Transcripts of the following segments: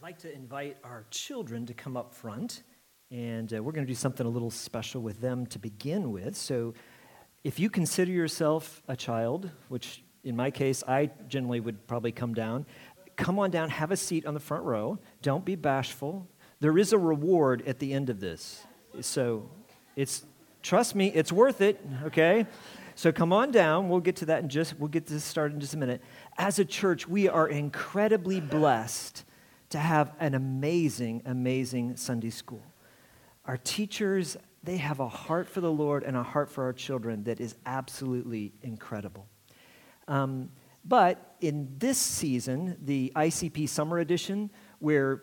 I'd like to invite our children to come up front, and uh, we're going to do something a little special with them to begin with. So, if you consider yourself a child, which in my case, I generally would probably come down, come on down, have a seat on the front row. Don't be bashful. There is a reward at the end of this. So, it's, trust me, it's worth it, okay? So come on down. We'll get to that in just, we'll get this started in just a minute. As a church, we are incredibly blessed to have an amazing, amazing Sunday school. Our teachers, they have a heart for the Lord and a heart for our children that is absolutely incredible. Um, but in this season, the ICP Summer Edition, where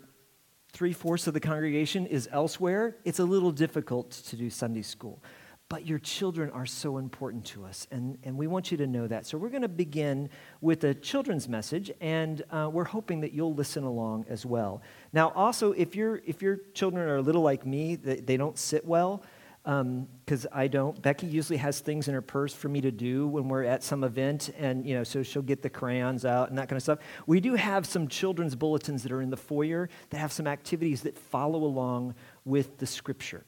three fourths of the congregation is elsewhere, it's a little difficult to do Sunday school. But your children are so important to us, and, and we want you to know that. So, we're going to begin with a children's message, and uh, we're hoping that you'll listen along as well. Now, also, if, you if your children are a little like me, they, they don't sit well, because um, I don't. Becky usually has things in her purse for me to do when we're at some event, and you know, so she'll get the crayons out and that kind of stuff. We do have some children's bulletins that are in the foyer that have some activities that follow along with the scripture.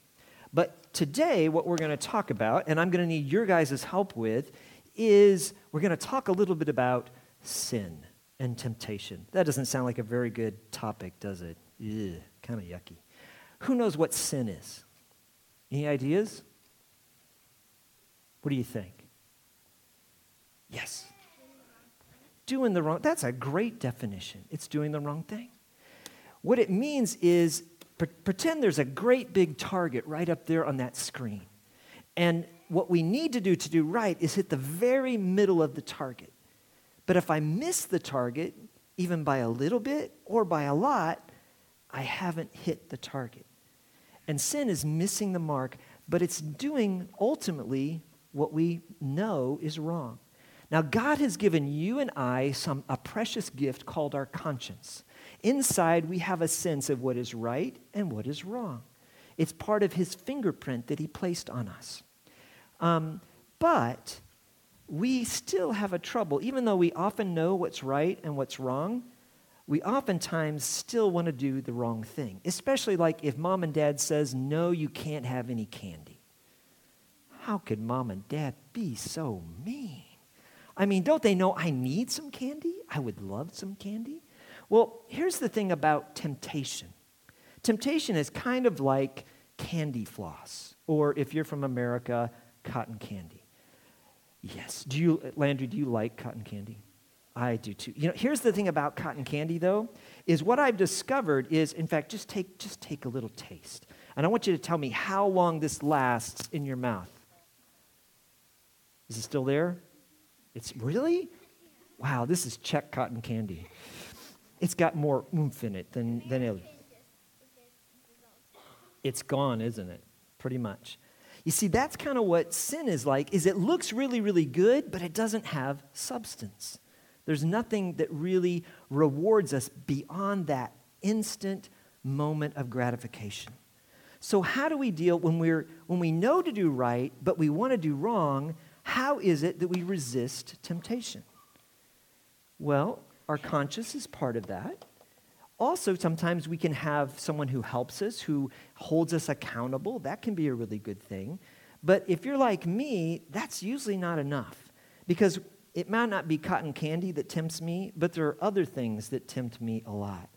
But today, what we're going to talk about, and I'm going to need your guys' help with, is we're going to talk a little bit about sin and temptation. That doesn't sound like a very good topic, does it? Ugh, kind of yucky. Who knows what sin is? Any ideas? What do you think? Yes. Doing the wrong. That's a great definition. It's doing the wrong thing. What it means is pretend there's a great big target right up there on that screen. And what we need to do to do right is hit the very middle of the target. But if I miss the target, even by a little bit or by a lot, I haven't hit the target. And sin is missing the mark, but it's doing ultimately what we know is wrong. Now, God has given you and I some, a precious gift called our conscience. Inside, we have a sense of what is right and what is wrong. It's part of his fingerprint that he placed on us. Um, but we still have a trouble, even though we often know what's right and what's wrong, we oftentimes still want to do the wrong thing. Especially like if mom and dad says, no, you can't have any candy. How could mom and dad be so mean? I mean, don't they know I need some candy? I would love some candy. Well, here's the thing about temptation temptation is kind of like candy floss, or if you're from America, cotton candy. Yes. Do you, Landry, do you like cotton candy? I do too. You know, here's the thing about cotton candy though, is what I've discovered is, in fact, just take, just take a little taste. And I want you to tell me how long this lasts in your mouth. Is it still there? It's really? Wow, this is check cotton candy it's got more oomph in it than, than it. It's gone, isn't it? Pretty much. You see, that's kind of what sin is like, is it looks really, really good, but it doesn't have substance. There's nothing that really rewards us beyond that instant moment of gratification. So how do we deal when we're when we know to do right, but we want to do wrong? How is it that we resist temptation? Well, our conscience is part of that. Also, sometimes we can have someone who helps us, who holds us accountable. That can be a really good thing. But if you're like me, that's usually not enough because it might not be cotton candy that tempts me, but there are other things that tempt me a lot.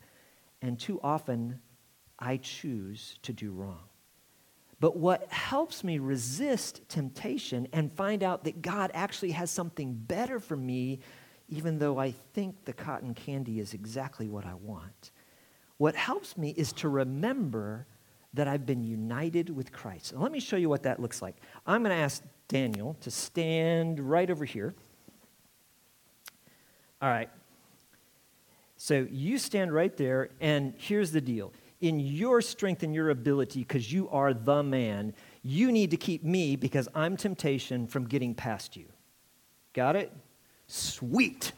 And too often, I choose to do wrong. But what helps me resist temptation and find out that God actually has something better for me even though I think the cotton candy is exactly what I want. What helps me is to remember that I've been united with Christ. And let me show you what that looks like. I'm going to ask Daniel to stand right over here. All right. So you stand right there, and here's the deal. In your strength and your ability, because you are the man, you need to keep me, because I'm temptation, from getting past you. Got it? Sweet.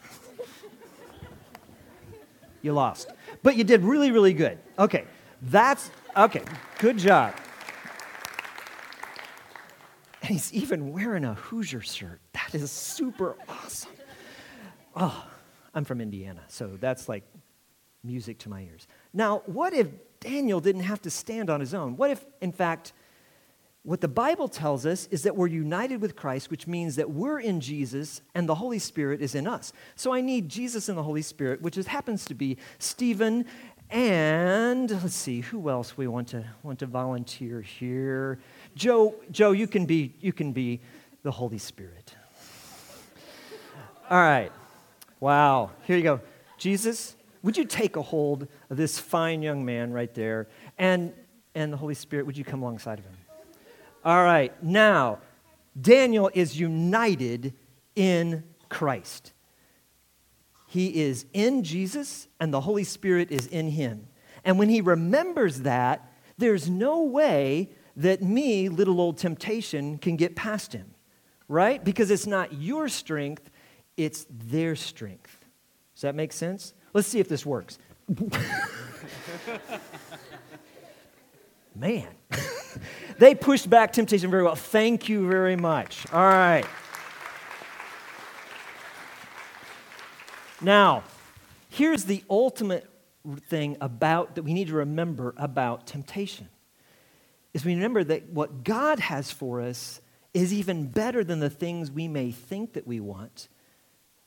you lost. But you did really, really good. Okay, that's, okay, good job. And he's even wearing a Hoosier shirt. That is super awesome. Oh, I'm from Indiana, so that's like music to my ears. Now, what if Daniel didn't have to stand on his own? What if, in fact, what the Bible tells us is that we're united with Christ, which means that we're in Jesus and the Holy Spirit is in us. So I need Jesus and the Holy Spirit, which is, happens to be Stephen and let's see who else we want to want to volunteer here. Joe, Joe, you can be you can be the Holy Spirit. All right. Wow. Here you go. Jesus, would you take a hold of this fine young man right there? And and the Holy Spirit, would you come alongside of him? All right, now, Daniel is united in Christ. He is in Jesus, and the Holy Spirit is in him. And when he remembers that, there's no way that me, little old temptation, can get past him, right? Because it's not your strength, it's their strength. Does that make sense? Let's see if this works. Man. they pushed back temptation very well. Thank you very much. All right. Now, here's the ultimate thing about that we need to remember about temptation. Is we remember that what God has for us is even better than the things we may think that we want,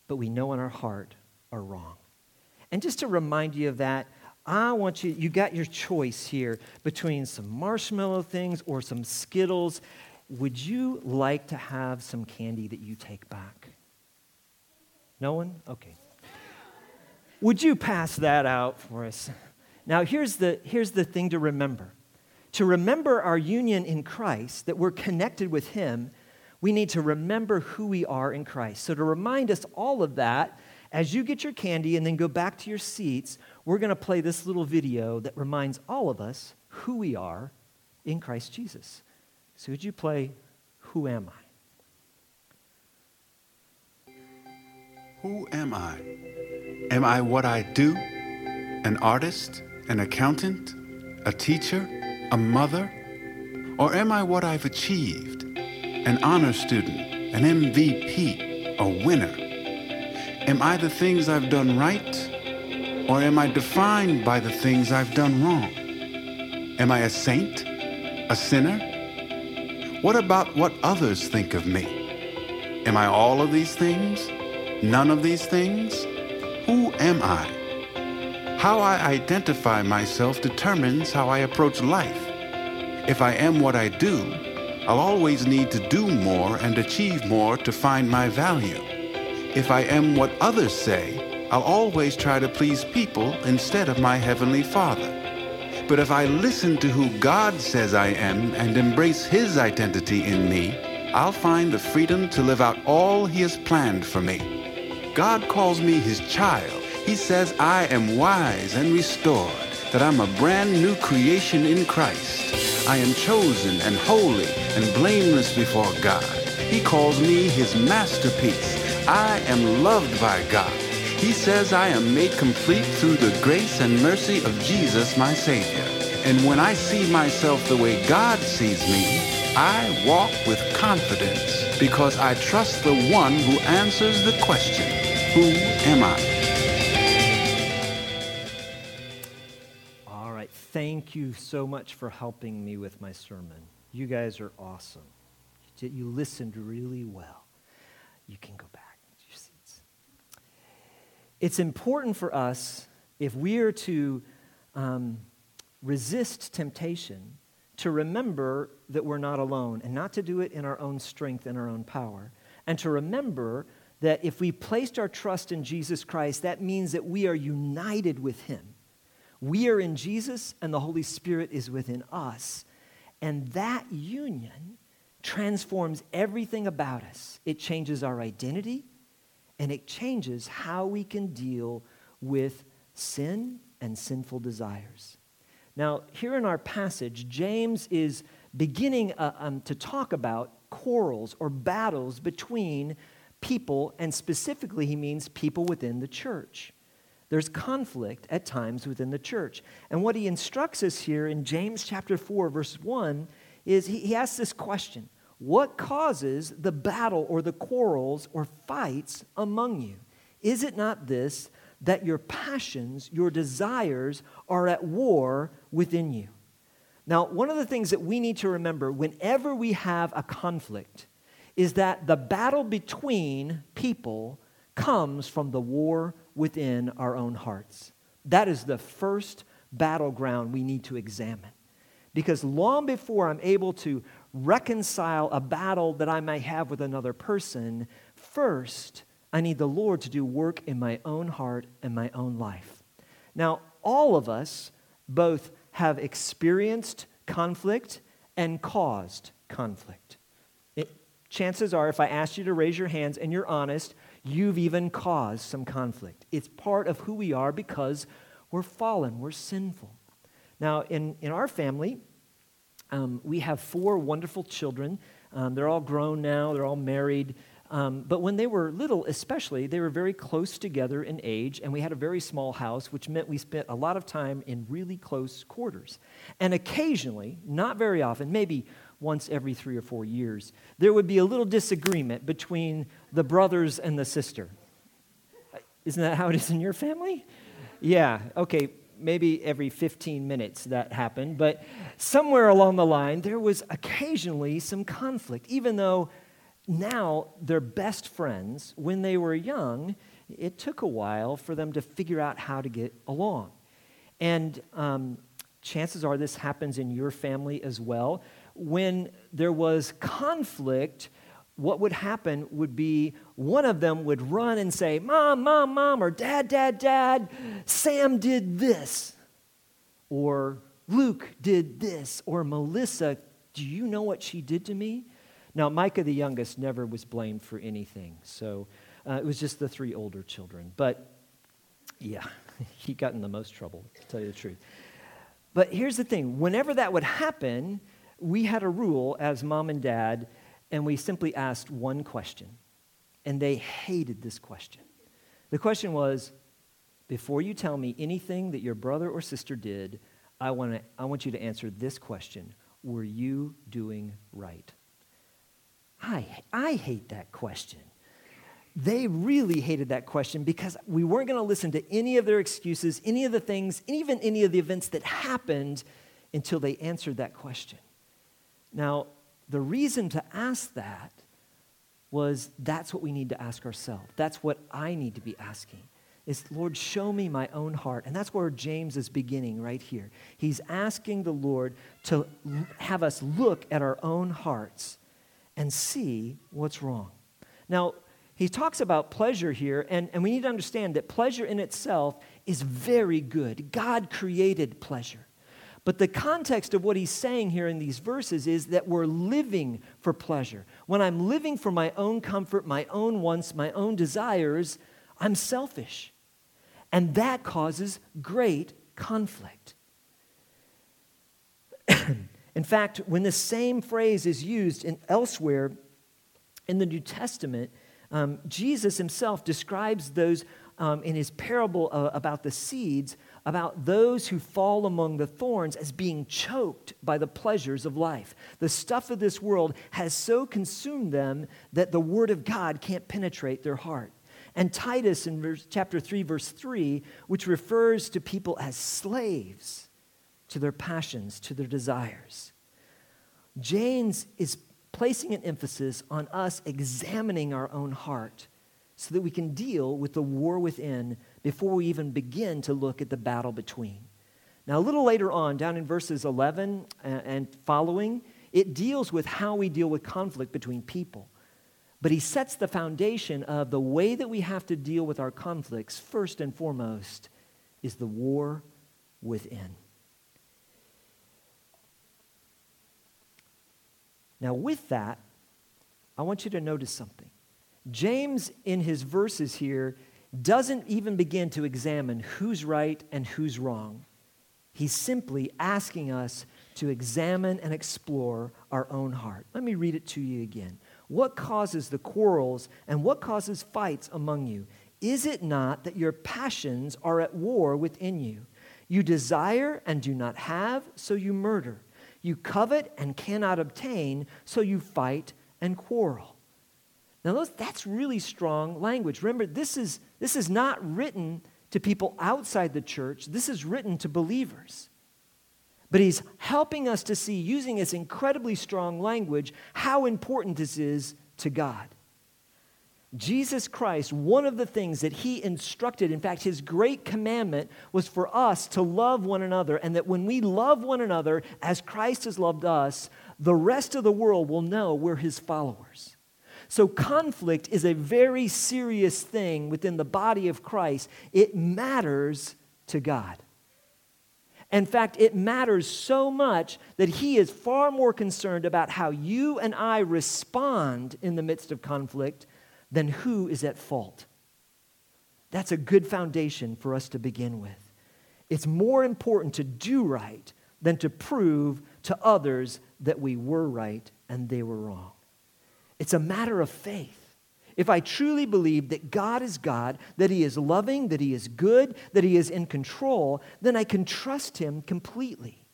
but we know in our heart are wrong. And just to remind you of that, I want you, you got your choice here between some marshmallow things or some Skittles. Would you like to have some candy that you take back? No one? Okay. Would you pass that out for us? Now, here's the, here's the thing to remember. To remember our union in Christ, that we're connected with Him, we need to remember who we are in Christ. So, to remind us all of that, as you get your candy and then go back to your seats, we're going to play this little video that reminds all of us who we are in Christ Jesus. So, would you play Who Am I? Who am I? Am I what I do? An artist? An accountant? A teacher? A mother? Or am I what I've achieved? An honor student? An MVP? A winner? Am I the things I've done right? Or am I defined by the things I've done wrong? Am I a saint? A sinner? What about what others think of me? Am I all of these things? None of these things? Who am I? How I identify myself determines how I approach life. If I am what I do, I'll always need to do more and achieve more to find my value. If I am what others say, I'll always try to please people instead of my Heavenly Father. But if I listen to who God says I am and embrace His identity in me, I'll find the freedom to live out all He has planned for me. God calls me His child. He says I am wise and restored, that I'm a brand new creation in Christ. I am chosen and holy and blameless before God. He calls me His masterpiece. I am loved by God. He says I am made complete through the grace and mercy of Jesus, my Savior. And when I see myself the way God sees me, I walk with confidence because I trust the one who answers the question, Who am I? All right. Thank you so much for helping me with my sermon. You guys are awesome. You listened really well. You can go back. It's important for us, if we are to um, resist temptation, to remember that we're not alone and not to do it in our own strength and our own power. And to remember that if we placed our trust in Jesus Christ, that means that we are united with Him. We are in Jesus, and the Holy Spirit is within us. And that union transforms everything about us. It changes our identity, and it changes how we can deal with sin and sinful desires. Now, here in our passage, James is beginning uh, um, to talk about quarrels or battles between people, and specifically, he means people within the church. There's conflict at times within the church. And what he instructs us here in James chapter 4, verse 1, is he, he asks this question what causes the battle or the quarrels or fights among you? Is it not this, that your passions, your desires are at war within you. Now, one of the things that we need to remember whenever we have a conflict is that the battle between people comes from the war within our own hearts. That is the first battleground we need to examine. Because long before I'm able to reconcile a battle that I may have with another person, first, I need the Lord to do work in my own heart and my own life. Now, all of us both have experienced conflict and caused conflict. It, chances are, if I asked you to raise your hands and you're honest, you've even caused some conflict. It's part of who we are because we're fallen, we're sinful. Now, in, in our family, um, we have four wonderful children. Um, they're all grown now, they're all married. Um, but when they were little, especially, they were very close together in age, and we had a very small house, which meant we spent a lot of time in really close quarters. And occasionally, not very often, maybe once every three or four years, there would be a little disagreement between the brothers and the sister. Isn't that how it is in your family? Yeah, okay, maybe every 15 minutes that happened, but somewhere along the line, there was occasionally some conflict, even though now they're best friends. When they were young, it took a while for them to figure out how to get along. And um, chances are this happens in your family as well. When there was conflict, what would happen would be one of them would run and say, Mom, Mom, Mom, or Dad, Dad, Dad, Sam did this. Or Luke did this. Or Melissa, do you know what she did to me? Now, Micah, the youngest, never was blamed for anything. So uh, it was just the three older children. But yeah, he got in the most trouble, to tell you the truth. But here's the thing whenever that would happen, we had a rule as mom and dad and we simply asked one question. And they hated this question. The question was Before you tell me anything that your brother or sister did, I, wanna, I want you to answer this question Were you doing right? I, I hate that question. They really hated that question because we weren't going to listen to any of their excuses, any of the things, even any of the events that happened until they answered that question. Now, the reason to ask that was that's what we need to ask ourselves. That's what I need to be asking. Is Lord, show me my own heart. And that's where James is beginning right here. He's asking the Lord to have us look at our own hearts and see what's wrong. Now, he talks about pleasure here, and, and we need to understand that pleasure in itself is very good. God created pleasure. But the context of what he's saying here in these verses is that we're living for pleasure. When I'm living for my own comfort, my own wants, my own desires, I'm selfish. And that causes great conflict. in fact, when the same phrase is used in elsewhere in the New Testament, um, Jesus himself describes those um, in his parable uh, about the seeds about those who fall among the thorns as being choked by the pleasures of life. The stuff of this world has so consumed them that the word of God can't penetrate their heart. And Titus in verse, chapter 3, verse 3, which refers to people as slaves to their passions, to their desires. James is placing an emphasis on us examining our own heart so that we can deal with the war within before we even begin to look at the battle between. Now, a little later on, down in verses 11 and following, it deals with how we deal with conflict between people. But he sets the foundation of the way that we have to deal with our conflicts, first and foremost, is the war within. Now, with that, I want you to notice something. James, in his verses here, doesn't even begin to examine who's right and who's wrong. He's simply asking us to examine and explore our own heart. Let me read it to you again. What causes the quarrels and what causes fights among you? Is it not that your passions are at war within you? You desire and do not have, so you murder. You covet and cannot obtain, so you fight and quarrel. Now, those, that's really strong language. Remember, this is, this is not written to people outside the church. This is written to believers. But he's helping us to see, using his incredibly strong language, how important this is to God. Jesus Christ, one of the things that he instructed, in fact, his great commandment was for us to love one another, and that when we love one another as Christ has loved us, the rest of the world will know we're his followers. So, conflict is a very serious thing within the body of Christ. It matters to God. In fact, it matters so much that he is far more concerned about how you and I respond in the midst of conflict than who is at fault. That's a good foundation for us to begin with. It's more important to do right than to prove to others that we were right and they were wrong. It's a matter of faith. If I truly believe that God is God, that He is loving, that He is good, that He is in control, then I can trust Him completely.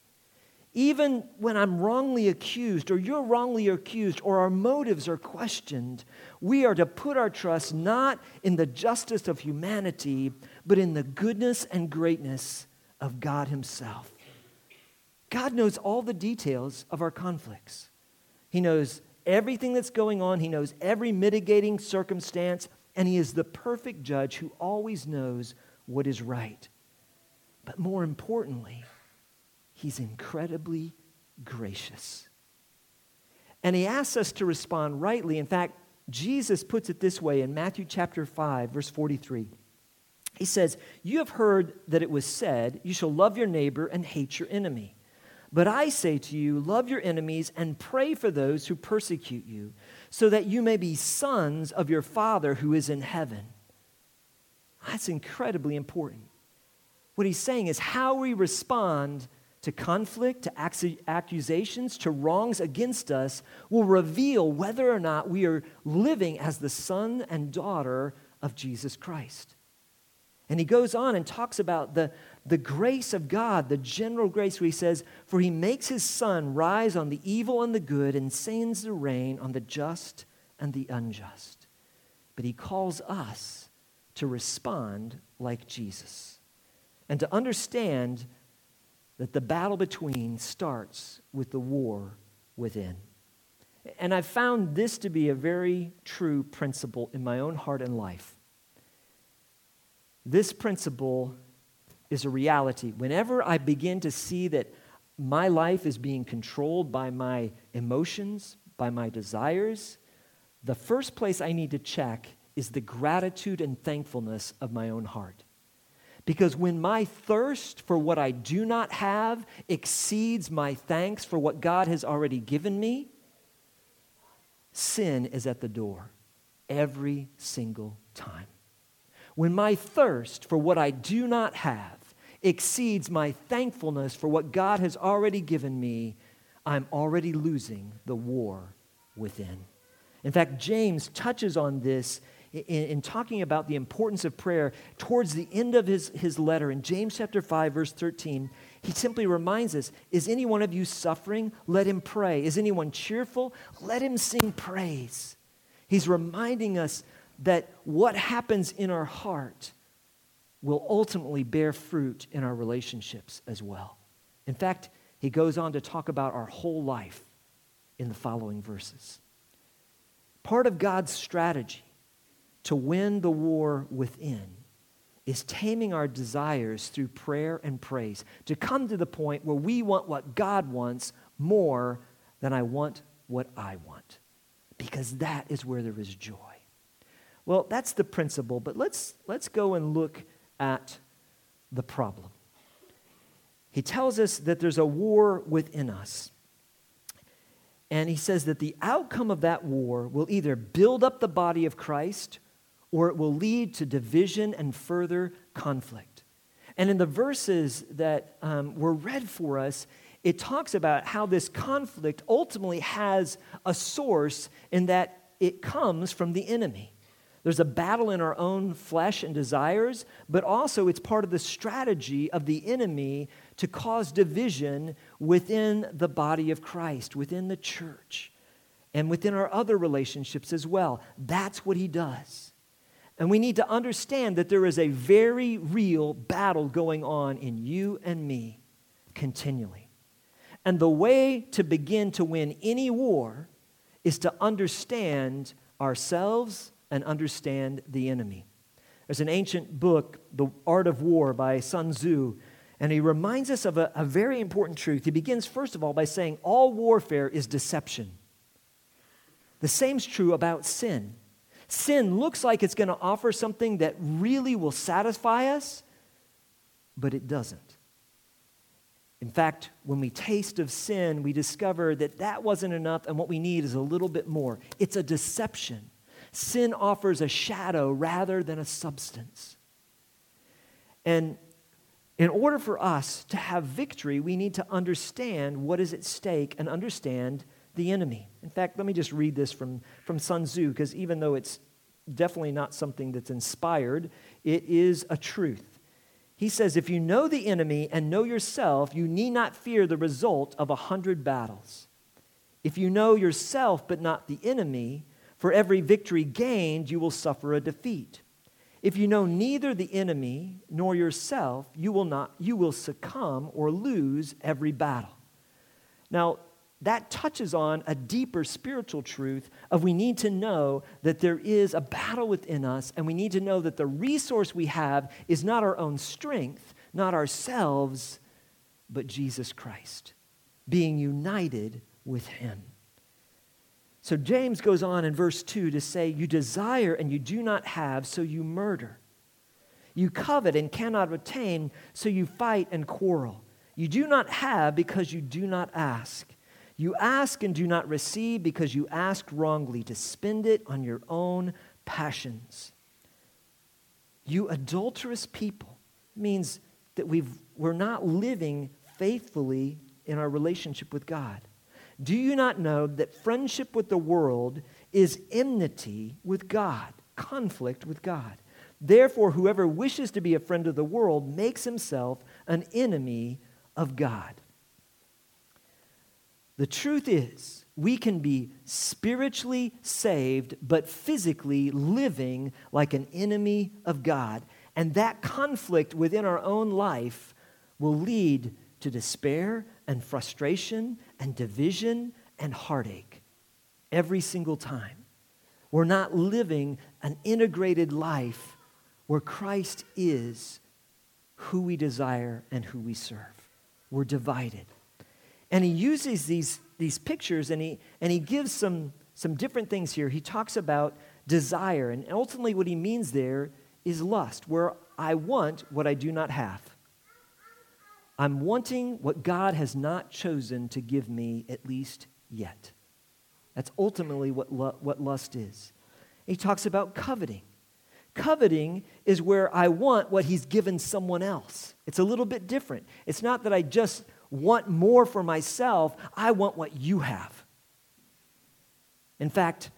Even when I'm wrongly accused, or you're wrongly accused, or our motives are questioned, we are to put our trust not in the justice of humanity, but in the goodness and greatness of God Himself. God knows all the details of our conflicts. He knows everything that's going on, He knows every mitigating circumstance, and He is the perfect judge who always knows what is right. But more importantly, He's incredibly gracious. And He asks us to respond rightly. In fact, Jesus puts it this way in Matthew chapter 5, verse 43. He says, You have heard that it was said, You shall love your neighbor and hate your enemy. But I say to you, love your enemies and pray for those who persecute you, so that you may be sons of your Father who is in heaven. That's incredibly important. What he's saying is how we respond to conflict, to accusations, to wrongs against us will reveal whether or not we are living as the son and daughter of Jesus Christ. And he goes on and talks about the, the grace of God, the general grace, where he says, For he makes his sun rise on the evil and the good and sends the rain on the just and the unjust. But he calls us to respond like Jesus and to understand that the battle between starts with the war within. And I've found this to be a very true principle in my own heart and life. This principle is a reality. Whenever I begin to see that my life is being controlled by my emotions, by my desires, the first place I need to check is the gratitude and thankfulness of my own heart. Because when my thirst for what I do not have exceeds my thanks for what God has already given me, sin is at the door every single time. When my thirst for what I do not have exceeds my thankfulness for what God has already given me, I'm already losing the war within. In fact, James touches on this in, in, talking about the importance of prayer towards the end of his, his letter in James chapter 5, verse 13. He simply reminds us Is any one of you suffering? Let him pray. Is anyone cheerful? Let him sing praise. He's reminding us that what happens in our heart will ultimately bear fruit in our relationships as well. In fact, he goes on to talk about our whole life in the following verses. Part of God's strategy to win the war within is taming our desires through prayer and praise, to come to the point where we want what God wants more than I want what I want, because that is where there is joy. Well, that's the principle, but let's, let's go and look at the problem. He tells us that there's a war within us. And he says that the outcome of that war will either build up the body of Christ or it will lead to division and further conflict. And in the verses that um, were read for us, it talks about how this conflict ultimately has a source in that it comes from the enemy. There's a battle in our own flesh and desires, but also it's part of the strategy of the enemy to cause division within the body of Christ, within the church, and within our other relationships as well. That's what he does. And we need to understand that there is a very real battle going on in you and me continually. And the way to begin to win any war is to understand ourselves and understand the enemy. There's an ancient book, The Art of War by Sun Tzu, and he reminds us of a, a very important truth. He begins, first of all, by saying all warfare is deception. The same's true about sin. Sin looks like it's going to offer something that really will satisfy us, but it doesn't. In fact, when we taste of sin, we discover that that wasn't enough, and what we need is a little bit more. It's a deception. Sin offers a shadow rather than a substance. And in order for us to have victory, we need to understand what is at stake and understand the enemy. In fact, let me just read this from, from Sun Tzu, because even though it's definitely not something that's inspired, it is a truth. He says, If you know the enemy and know yourself, you need not fear the result of a hundred battles. If you know yourself but not the enemy, for every victory gained, you will suffer a defeat. If you know neither the enemy nor yourself, you will, not, you will succumb or lose every battle. Now, that touches on a deeper spiritual truth of we need to know that there is a battle within us and we need to know that the resource we have is not our own strength not ourselves but jesus christ being united with him so james goes on in verse 2 to say you desire and you do not have so you murder you covet and cannot obtain so you fight and quarrel you do not have because you do not ask you ask and do not receive because you ask wrongly to spend it on your own passions. You adulterous people means that we've, we're not living faithfully in our relationship with God. Do you not know that friendship with the world is enmity with God, conflict with God? Therefore, whoever wishes to be a friend of the world makes himself an enemy of God. The truth is, we can be spiritually saved, but physically living like an enemy of God. And that conflict within our own life will lead to despair and frustration and division and heartache every single time. We're not living an integrated life where Christ is who we desire and who we serve. We're divided. And he uses these, these pictures and he, and he gives some, some different things here. He talks about desire, and ultimately, what he means there is lust, where I want what I do not have. I'm wanting what God has not chosen to give me, at least yet. That's ultimately what, what lust is. He talks about coveting. Coveting is where I want what he's given someone else. It's a little bit different. It's not that I just want more for myself, I want what you have. In fact,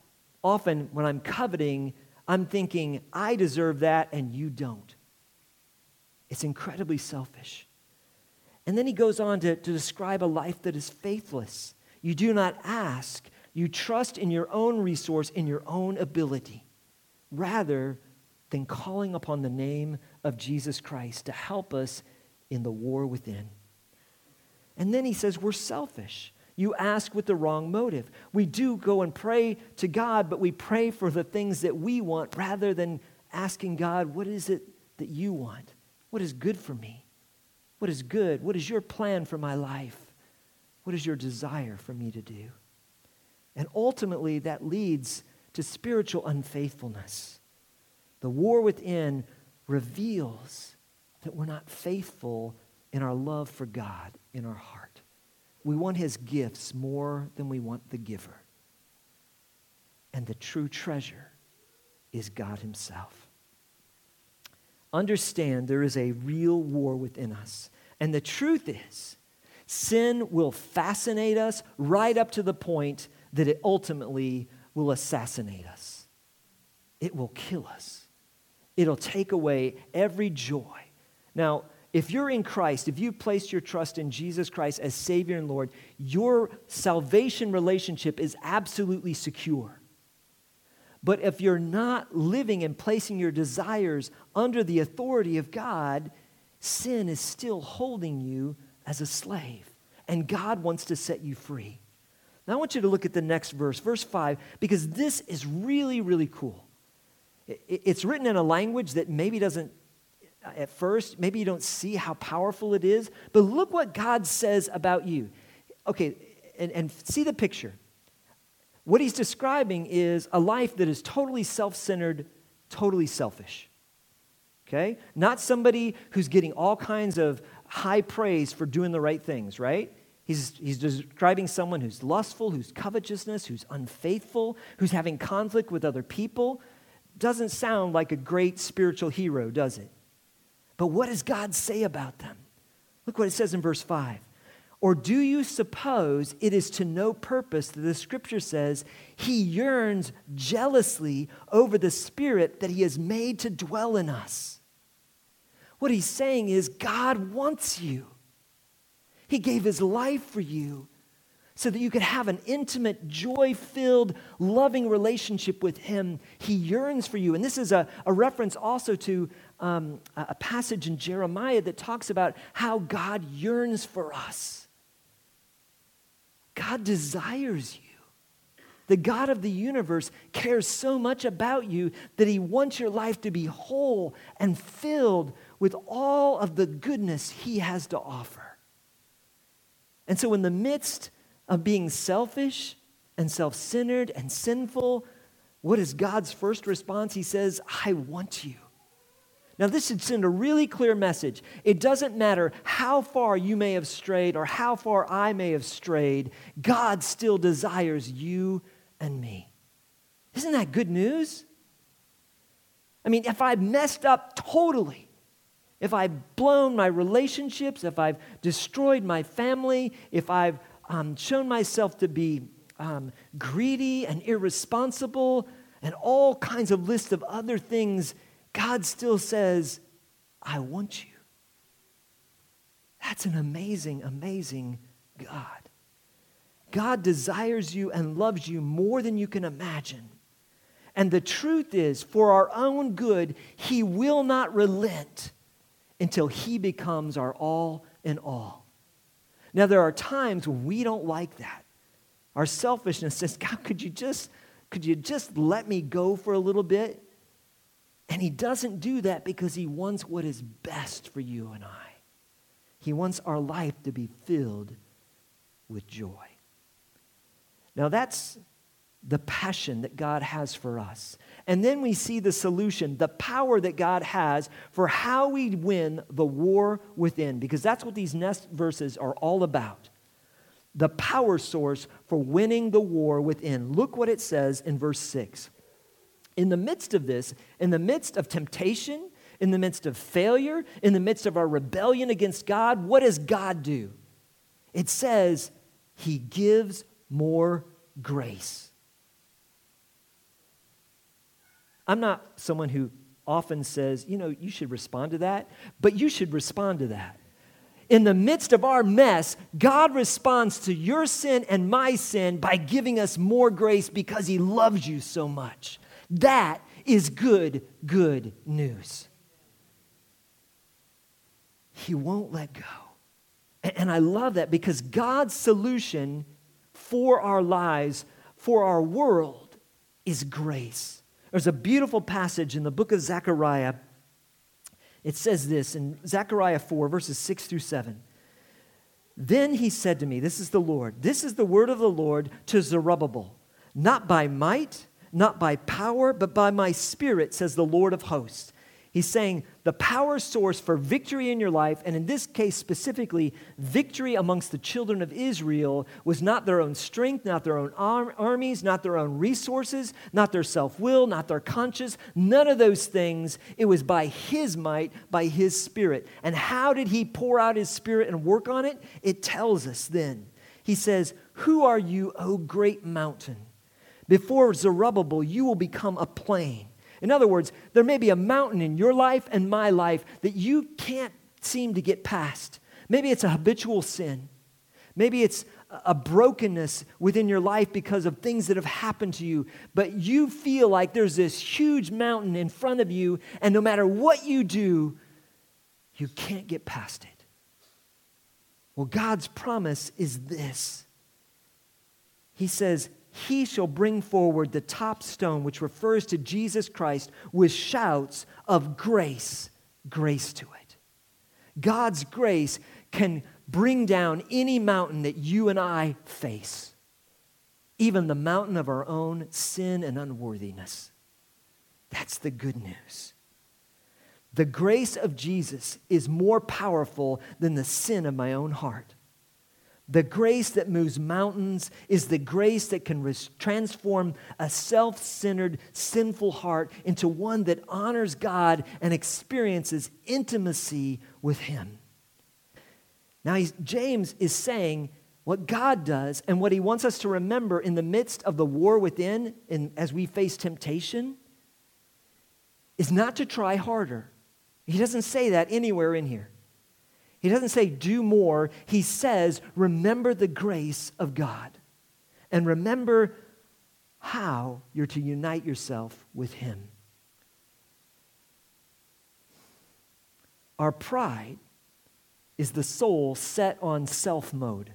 often when I'm coveting, I'm thinking, I deserve that and you don't. It's incredibly selfish. And then he goes on to, to describe a life that is faithless. You do not ask, you trust in your own resource, in your own ability, rather than calling upon the name of Jesus Christ to help us in the war within. And then he says, We're selfish. You ask with the wrong motive. We do go and pray to God, but we pray for the things that we want rather than asking God, What is it that you want? What is good for me? What is good? What is your plan for my life? What is your desire for me to do? And ultimately, that leads to spiritual unfaithfulness. The war within reveals that we're not faithful in our love for God in our heart. We want his gifts more than we want the giver. And the true treasure is God himself. Understand there is a real war within us. And the truth is, sin will fascinate us right up to the point that it ultimately will assassinate us. It will kill us. It'll take away every joy. Now, if you're in Christ, if you've placed your trust in Jesus Christ as Savior and Lord, your salvation relationship is absolutely secure. But if you're not living and placing your desires under the authority of God, sin is still holding you as a slave. And God wants to set you free. Now, I want you to look at the next verse, verse 5, because this is really, really cool. It's written in a language that maybe doesn't, at first, maybe you don't see how powerful it is, but look what God says about you. Okay, and, and see the picture. What he's describing is a life that is totally self centered, totally selfish. Okay? Not somebody who's getting all kinds of high praise for doing the right things, right? He's, he's describing someone who's lustful, who's covetousness, who's unfaithful, who's having conflict with other people. Doesn't sound like a great spiritual hero, does it? But what does God say about them? Look what it says in verse 5. Or do you suppose it is to no purpose that the scripture says he yearns jealously over the spirit that he has made to dwell in us? What he's saying is God wants you. He gave his life for you so that you could have an intimate, joy filled, loving relationship with him. He yearns for you. And this is a, a reference also to um, a passage in Jeremiah that talks about how God yearns for us. God desires you. The God of the universe cares so much about you that he wants your life to be whole and filled with all of the goodness he has to offer. And so, in the midst of being selfish and self centered and sinful, what is God's first response? He says, I want you. Now, this should send a really clear message. It doesn't matter how far you may have strayed or how far I may have strayed, God still desires you and me. Isn't that good news? I mean, if I messed up totally, if I've blown my relationships, if I've destroyed my family, if I've um, shown myself to be um, greedy and irresponsible, and all kinds of lists of other things God still says, I want you. That's an amazing, amazing God. God desires you and loves you more than you can imagine. And the truth is, for our own good, He will not relent until He becomes our all in all. Now, there are times when we don't like that. Our selfishness says, God, could you just, could you just let me go for a little bit? And he doesn't do that because he wants what is best for you and I. He wants our life to be filled with joy. Now, that's the passion that God has for us. And then we see the solution, the power that God has for how we win the war within, because that's what these next verses are all about. The power source for winning the war within. Look what it says in verse 6 in the midst of this, in the midst of temptation, in the midst of failure, in the midst of our rebellion against God, what does God do? It says, He gives more grace. I'm not someone who often says, you know, you should respond to that, but you should respond to that. In the midst of our mess, God responds to your sin and my sin by giving us more grace because He loves you so much. That is good, good news. He won't let go. And I love that because God's solution for our lives, for our world, is grace. There's a beautiful passage in the book of Zechariah. It says this in Zechariah 4, verses 6 through 7. Then he said to me, This is the Lord. This is the word of the Lord to Zerubbabel. Not by might, not by power, but by my spirit, says the Lord of hosts. He's saying the power source for victory in your life, and in this case specifically, victory amongst the children of Israel, was not their own strength, not their own armies, not their own resources, not their self will, not their conscience, none of those things. It was by His might, by His Spirit. And how did He pour out His Spirit and work on it? It tells us then. He says, Who are you, O great mountain? Before Zerubbabel, you will become a plain. In other words, there may be a mountain in your life and my life that you can't seem to get past. Maybe it's a habitual sin. Maybe it's a brokenness within your life because of things that have happened to you, but you feel like there's this huge mountain in front of you, and no matter what you do, you can't get past it. Well, God's promise is this He says, He shall bring forward the top stone, which refers to Jesus Christ, with shouts of grace, grace to it. God's grace can bring down any mountain that you and I face, even the mountain of our own sin and unworthiness. That's the good news. The grace of Jesus is more powerful than the sin of my own heart. The grace that moves mountains is the grace that can res- transform a self centered, sinful heart into one that honors God and experiences intimacy with Him. Now, James is saying what God does and what he wants us to remember in the midst of the war within and as we face temptation is not to try harder. He doesn't say that anywhere in here. He doesn't say do more. He says remember the grace of God and remember how you're to unite yourself with Him. Our pride is the soul set on self mode.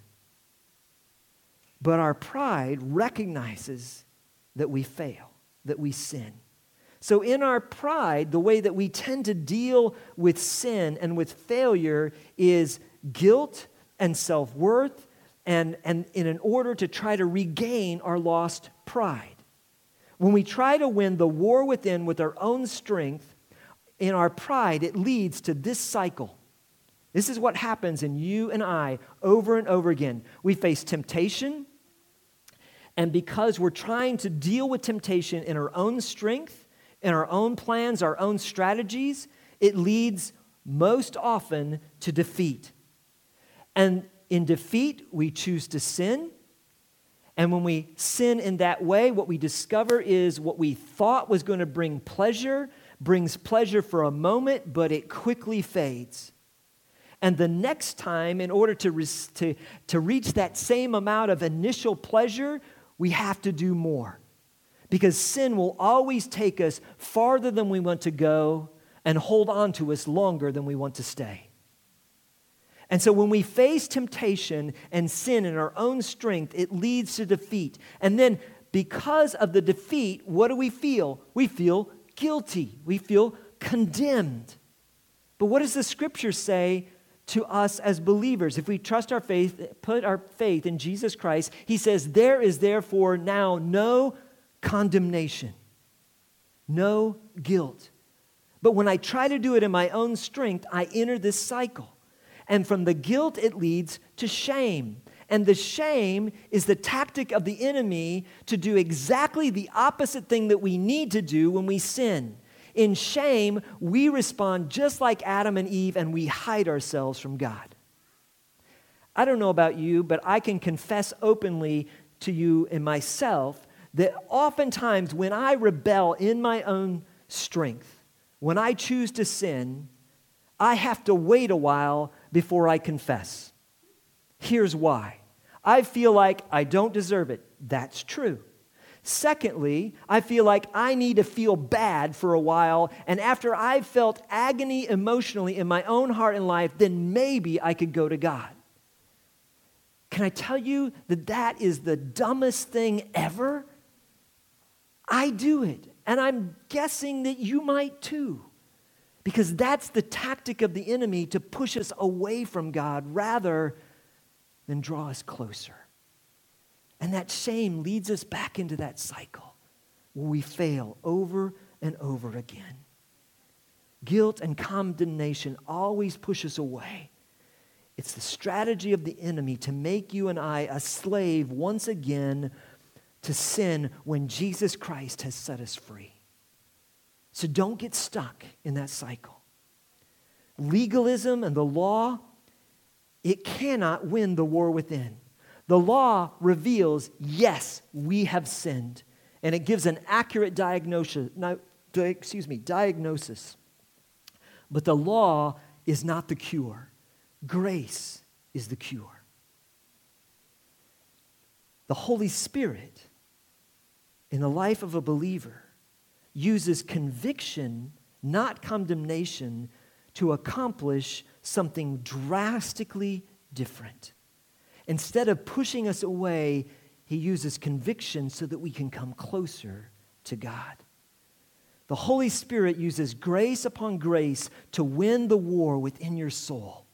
But our pride recognizes that we fail, that we sin. So, in our pride, the way that we tend to deal with sin and with failure is guilt and self worth, and, and in an order to try to regain our lost pride. When we try to win the war within with our own strength, in our pride, it leads to this cycle this is what happens in you and I over and over again. We face temptation, and because we're trying to deal with temptation in our own strength, in our own plans, our own strategies, it leads most often to defeat. And in defeat, we choose to sin. And when we sin in that way, what we discover is what we thought was going to bring pleasure brings pleasure for a moment, but it quickly fades. And the next time, in order to, to, to reach that same amount of initial pleasure, we have to do more. Because sin will always take us farther than we want to go and hold on to us longer than we want to stay. And so when we face temptation and sin in our own strength, it leads to defeat. And then because of the defeat, what do we feel? We feel guilty. We feel condemned. But what does the scripture say to us as believers. If we trust our faith, put our faith in Jesus Christ, he says, There is therefore now no condemnation, no guilt. But when I try to do it in my own strength, I enter this cycle. And from the guilt, it leads to shame. And the shame is the tactic of the enemy to do exactly the opposite thing that we need to do when we sin. In shame, we respond just like Adam and Eve and we hide ourselves from God. I don't know about you, but I can confess openly to you and myself that oftentimes when I rebel in my own strength, when I choose to sin, I have to wait a while before I confess. Here's why I feel like I don't deserve it. That's true. Secondly, I feel like I need to feel bad for a while. And after I've felt agony emotionally in my own heart and life, then maybe I could go to God. Can I tell you that that is the dumbest thing ever? I do it. And I'm guessing that you might too. Because that's the tactic of the enemy to push us away from God rather than draw us closer. And that shame leads us back into that cycle where we fail over and over again. Guilt and condemnation always push us away. It's the strategy of the enemy to make you and I a slave once again to sin when Jesus Christ has set us free. So don't get stuck in that cycle. Legalism and the law, it cannot win the war within. The law reveals, yes, we have sinned, and it gives an accurate diagnosis, no, excuse me, diagnosis. But the law is not the cure. Grace is the cure. The Holy Spirit in the life of a believer uses conviction, not condemnation, to accomplish something drastically different. Instead of pushing us away, he uses conviction so that we can come closer to God. The Holy Spirit uses grace upon grace to win the war within your soul.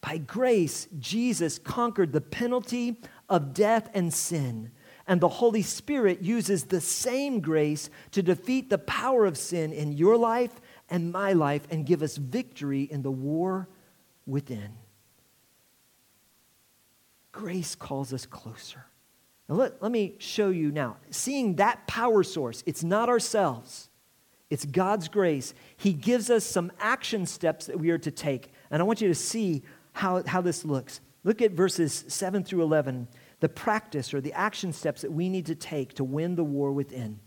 By grace, Jesus conquered the penalty of death and sin. And the Holy Spirit uses the same grace to defeat the power of sin in your life and my life and give us victory in the war within. Grace calls us closer. Now, let, let me show you now. Seeing that power source, it's not ourselves, it's God's grace. He gives us some action steps that we are to take. And I want you to see how, how this looks. Look at verses 7 through 11, the practice or the action steps that we need to take to win the war within.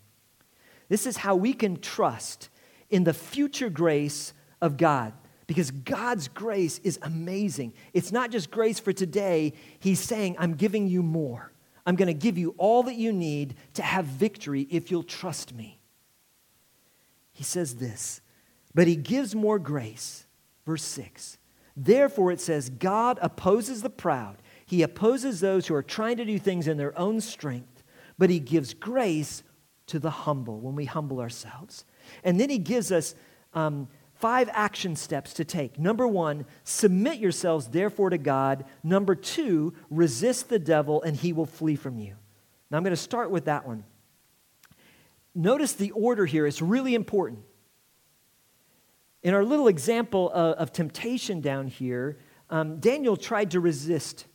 This is how we can trust in the future grace of God because God's grace is amazing. It's not just grace for today, He's saying, I'm giving you more. I'm going to give you all that you need to have victory if you'll trust me. He says this, but He gives more grace. Verse 6 Therefore, it says, God opposes the proud. He opposes those who are trying to do things in their own strength, but He gives grace to the humble when we humble ourselves. And then He gives us um, five action steps to take. Number one, submit yourselves therefore to God. Number two, resist the devil and he will flee from you. Now I'm going to start with that one. Notice the order here, it's really important. In our little example of, of temptation down here, um, Daniel tried to resist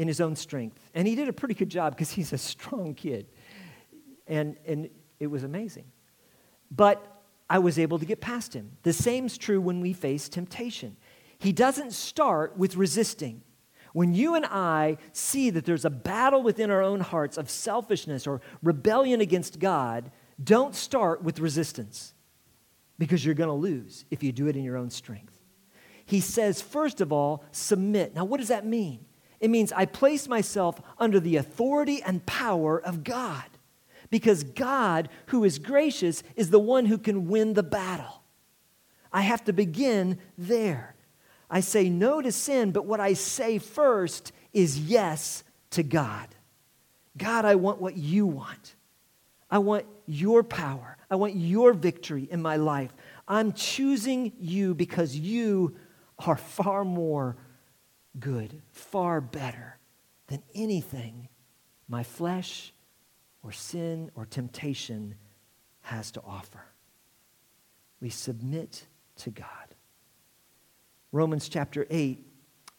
in his own strength. And he did a pretty good job because he's a strong kid. And, and it was amazing. But I was able to get past him. The same's true when we face temptation. He doesn't start with resisting. When you and I see that there's a battle within our own hearts of selfishness or rebellion against God, don't start with resistance because you're going to lose if you do it in your own strength. He says, first of all, submit. Now, what does that mean? It means I place myself under the authority and power of God because God, who is gracious, is the one who can win the battle. I have to begin there. I say no to sin, but what I say first is yes to God. God, I want what you want. I want your power. I want your victory in my life. I'm choosing you because you are far more good, far better than anything my flesh or sin or temptation has to offer. We submit to God. Romans chapter 8,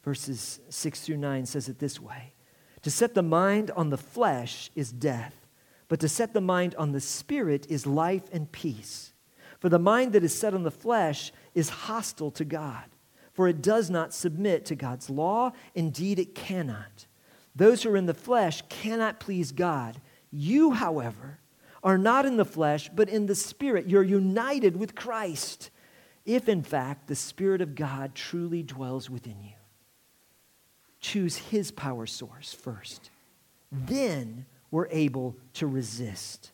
verses 6 through 9 says it this way To set the mind on the flesh is death but to set the mind on the Spirit is life and peace. For the mind that is set on the flesh is hostile to God, for it does not submit to God's law. Indeed, it cannot. Those who are in the flesh cannot please God. You, however, are not in the flesh, but in the Spirit. You're united with Christ, if in fact the Spirit of God truly dwells within you. Choose His power source first. Then we're able to resist.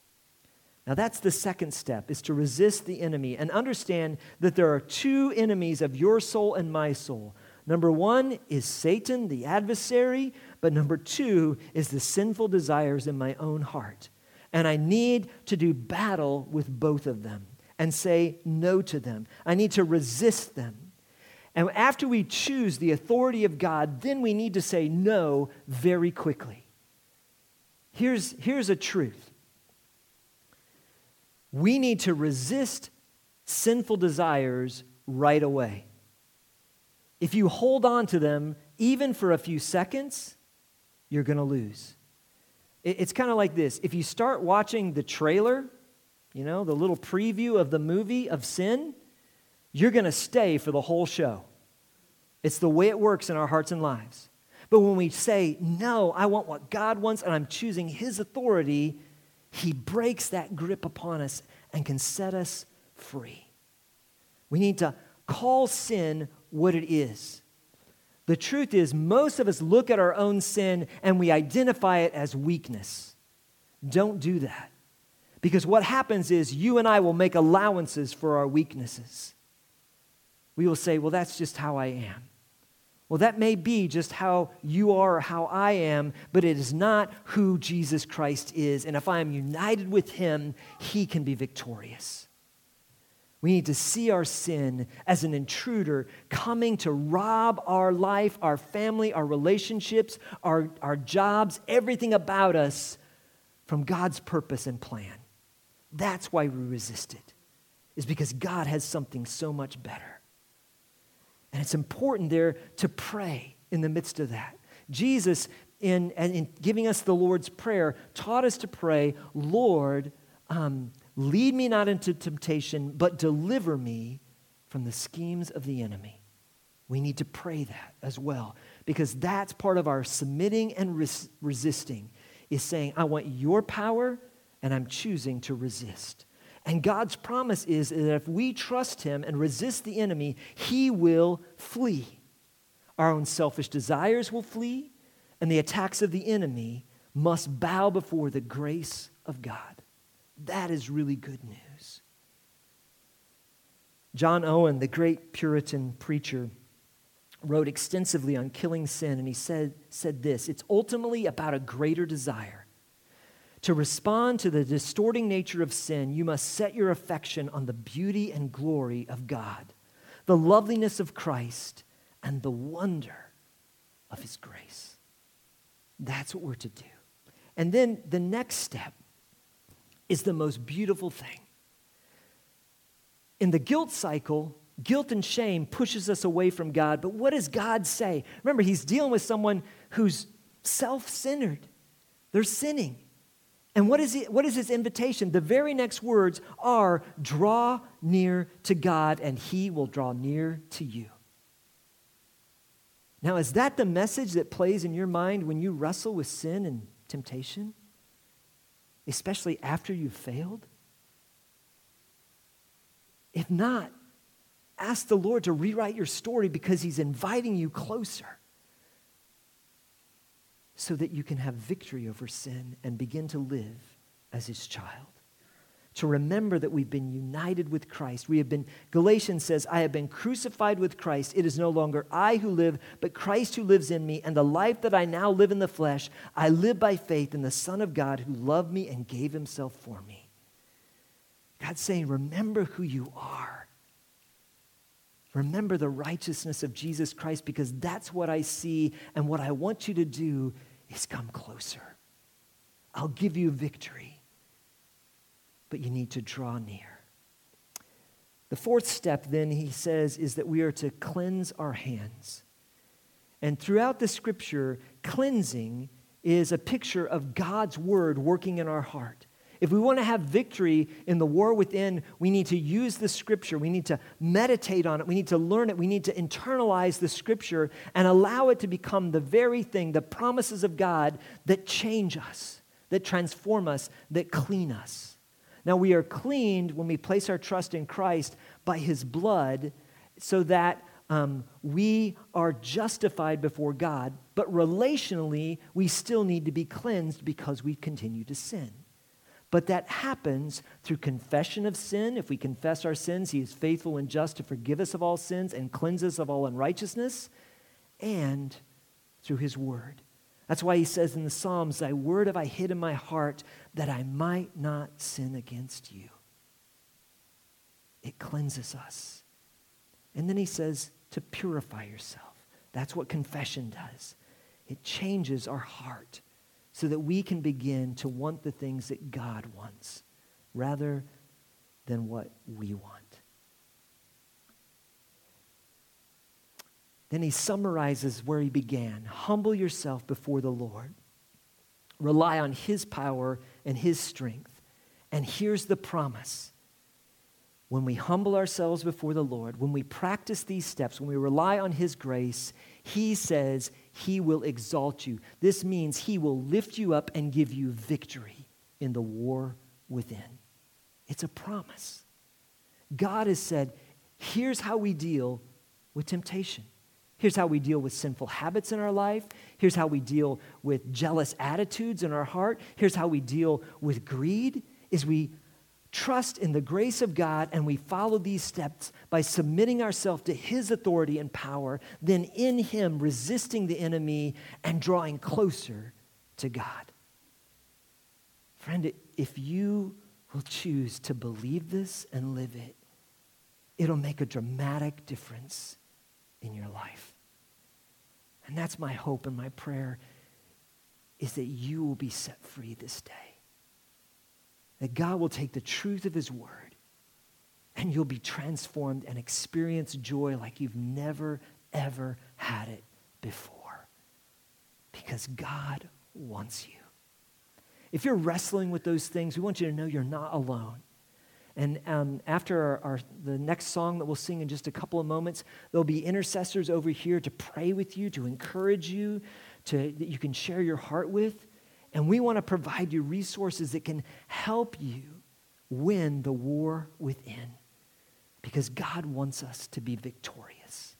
Now that's the second step is to resist the enemy and understand that there are two enemies of your soul and my soul. Number 1 is Satan, the adversary, but number 2 is the sinful desires in my own heart. And I need to do battle with both of them and say no to them. I need to resist them. And after we choose the authority of God, then we need to say no very quickly. Here's, here's a truth we need to resist sinful desires right away. If you hold on to them, even for a few seconds, you're going to lose. It's kind of like this if you start watching the trailer, you know, the little preview of the movie of sin, you're going to stay for the whole show. It's the way it works in our hearts and lives. But when we say, no, I want what God wants and I'm choosing His authority, He breaks that grip upon us and can set us free. We need to call sin what it is. The truth is, most of us look at our own sin and we identify it as weakness. Don't do that. Because what happens is you and I will make allowances for our weaknesses. We will say, well, that's just how I am. Well, that may be just how you are or how I am, but it is not who Jesus Christ is. And if I am united with him, he can be victorious. We need to see our sin as an intruder coming to rob our life, our family, our relationships, our, our jobs, everything about us from God's purpose and plan. That's why we resist it, is because God has something so much better. And it's important there to pray in the midst of that. Jesus, in, in giving us the Lord's Prayer, taught us to pray, Lord, um, lead me not into temptation, but deliver me from the schemes of the enemy. We need to pray that as well, because that's part of our submitting and res- resisting, is saying, I want your power, and I'm choosing to resist. And God's promise is that if we trust Him and resist the enemy, He will flee. Our own selfish desires will flee, and the attacks of the enemy must bow before the grace of God. That is really good news. John Owen, the great Puritan preacher, wrote extensively on killing sin, and he said, said this It's ultimately about a greater desire to respond to the distorting nature of sin, you must set your affection on the beauty and glory of God, the loveliness of Christ, and the wonder of His grace. That's what we're to do. And then the next step is the most beautiful thing. In the guilt cycle, guilt and shame pushes us away from God, but what does God say? Remember, He's dealing with someone who's self centered, they're sinning. And what is, he, what is his invitation? The very next words are draw near to God, and he will draw near to you. Now, is that the message that plays in your mind when you wrestle with sin and temptation? Especially after you've failed? If not, ask the Lord to rewrite your story because he's inviting you closer so that you can have victory over sin and begin to live as his child. To remember that we've been united with Christ. We have been, Galatians says, I have been crucified with Christ. It is no longer I who live, but Christ who lives in me. And the life that I now live in the flesh, I live by faith in the Son of God who loved me and gave himself for me. God's saying, remember who you are. Remember the righteousness of Jesus Christ because that's what I see, and what I want you to do is come closer. I'll give you victory, but you need to draw near. The fourth step, then, he says, is that we are to cleanse our hands. And throughout the scripture, cleansing is a picture of God's word working in our heart. If we want to have victory in the war within, we need to use the scripture. We need to meditate on it. We need to learn it. We need to internalize the scripture and allow it to become the very thing, the promises of God that change us, that transform us, that clean us. Now, we are cleaned when we place our trust in Christ by his blood so that um, we are justified before God, but relationally, we still need to be cleansed because we continue to sin. But that happens through confession of sin. If we confess our sins, He is faithful and just to forgive us of all sins and cleanse us of all unrighteousness, and through His Word. That's why He says in the Psalms, Thy word have I hid in my heart that I might not sin against you. It cleanses us. And then He says to purify yourself. That's what confession does, it changes our heart so that we can begin to want the things that God wants rather than what we want. Then he summarizes where he began Humble yourself before the Lord, rely on his power and his strength. And here's the promise when we humble ourselves before the Lord, when we practice these steps, when we rely on His grace, He says He will exalt you. This means He will lift you up and give you victory in the war within. It's a promise. God has said, here's how we deal with temptation. Here's how we deal with sinful habits in our life. Here's how we deal with jealous attitudes in our heart. Here's how we deal with greed is we trust in the grace of God and we follow these steps by submitting ourselves to his authority and power, then in him resisting the enemy and drawing closer to God. Friend, if you will choose to believe this and live it, it'll make a dramatic difference in your life. And that's my hope and my prayer is that you will be set free this day. That God will take the truth of his word and you'll be transformed and experience joy like you've never, ever had it before. Because God wants you. If you're wrestling with those things, we want you to know you're not alone. And um, after our, our, the next song that we'll sing in just a couple of moments, there'll be intercessors over here to pray with you, to encourage you, to, that you can share your heart with. And we want to provide you resources that can help you win the war within because God wants us to be victorious.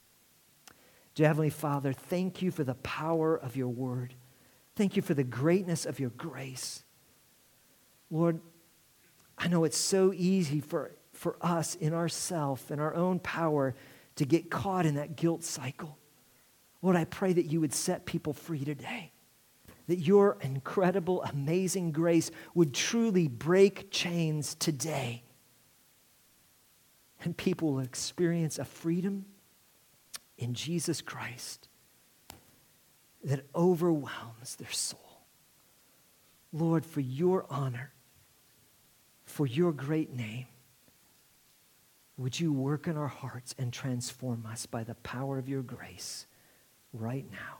Dear Heavenly Father, thank you for the power of your word. Thank you for the greatness of your grace. Lord, I know it's so easy for, for us in ourself and our own power to get caught in that guilt cycle. Lord, I pray that you would set people free today. That your incredible, amazing grace would truly break chains today. And people will experience a freedom in Jesus Christ that overwhelms their soul. Lord, for your honor for your great name. Would you work in our hearts and transform us by the power of your grace right now?